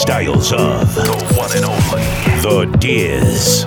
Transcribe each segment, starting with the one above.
styles of the one and only The Diz.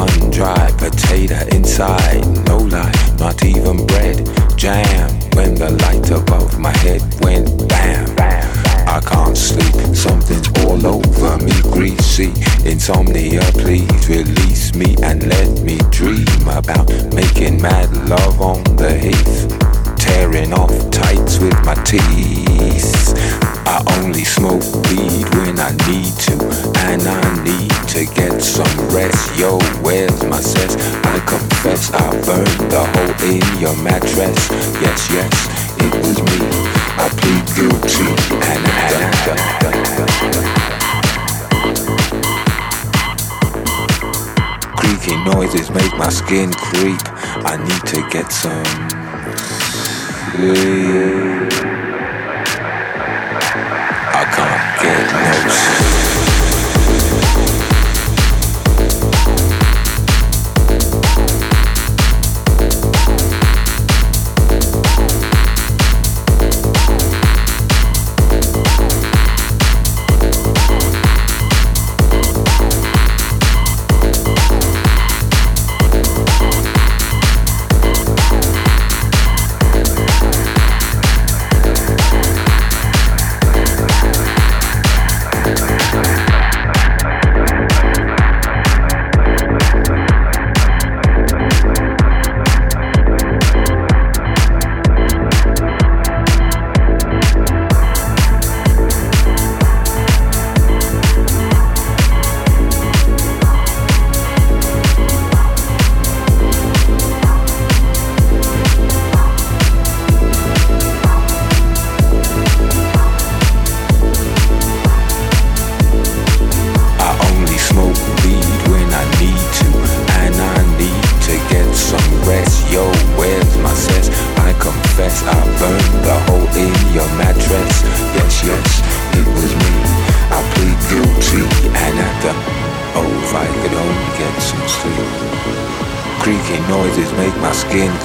One dry potato inside, no lie, not even bread. Jam when the light above my head went bam. I can't sleep, something's all over me, greasy. Insomnia, please release me and let me dream about making mad love on the heath. Tearing off tights with my teeth. I only smoke weed when I need to, and I need to get some rest. Yo, where's my cess? I confess I burned the hole in your mattress. Yes, yes, it was me. I plead guilty, and. Creaky noises make my skin creep. I need to get some sleep.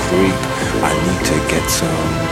Creep. I need to get some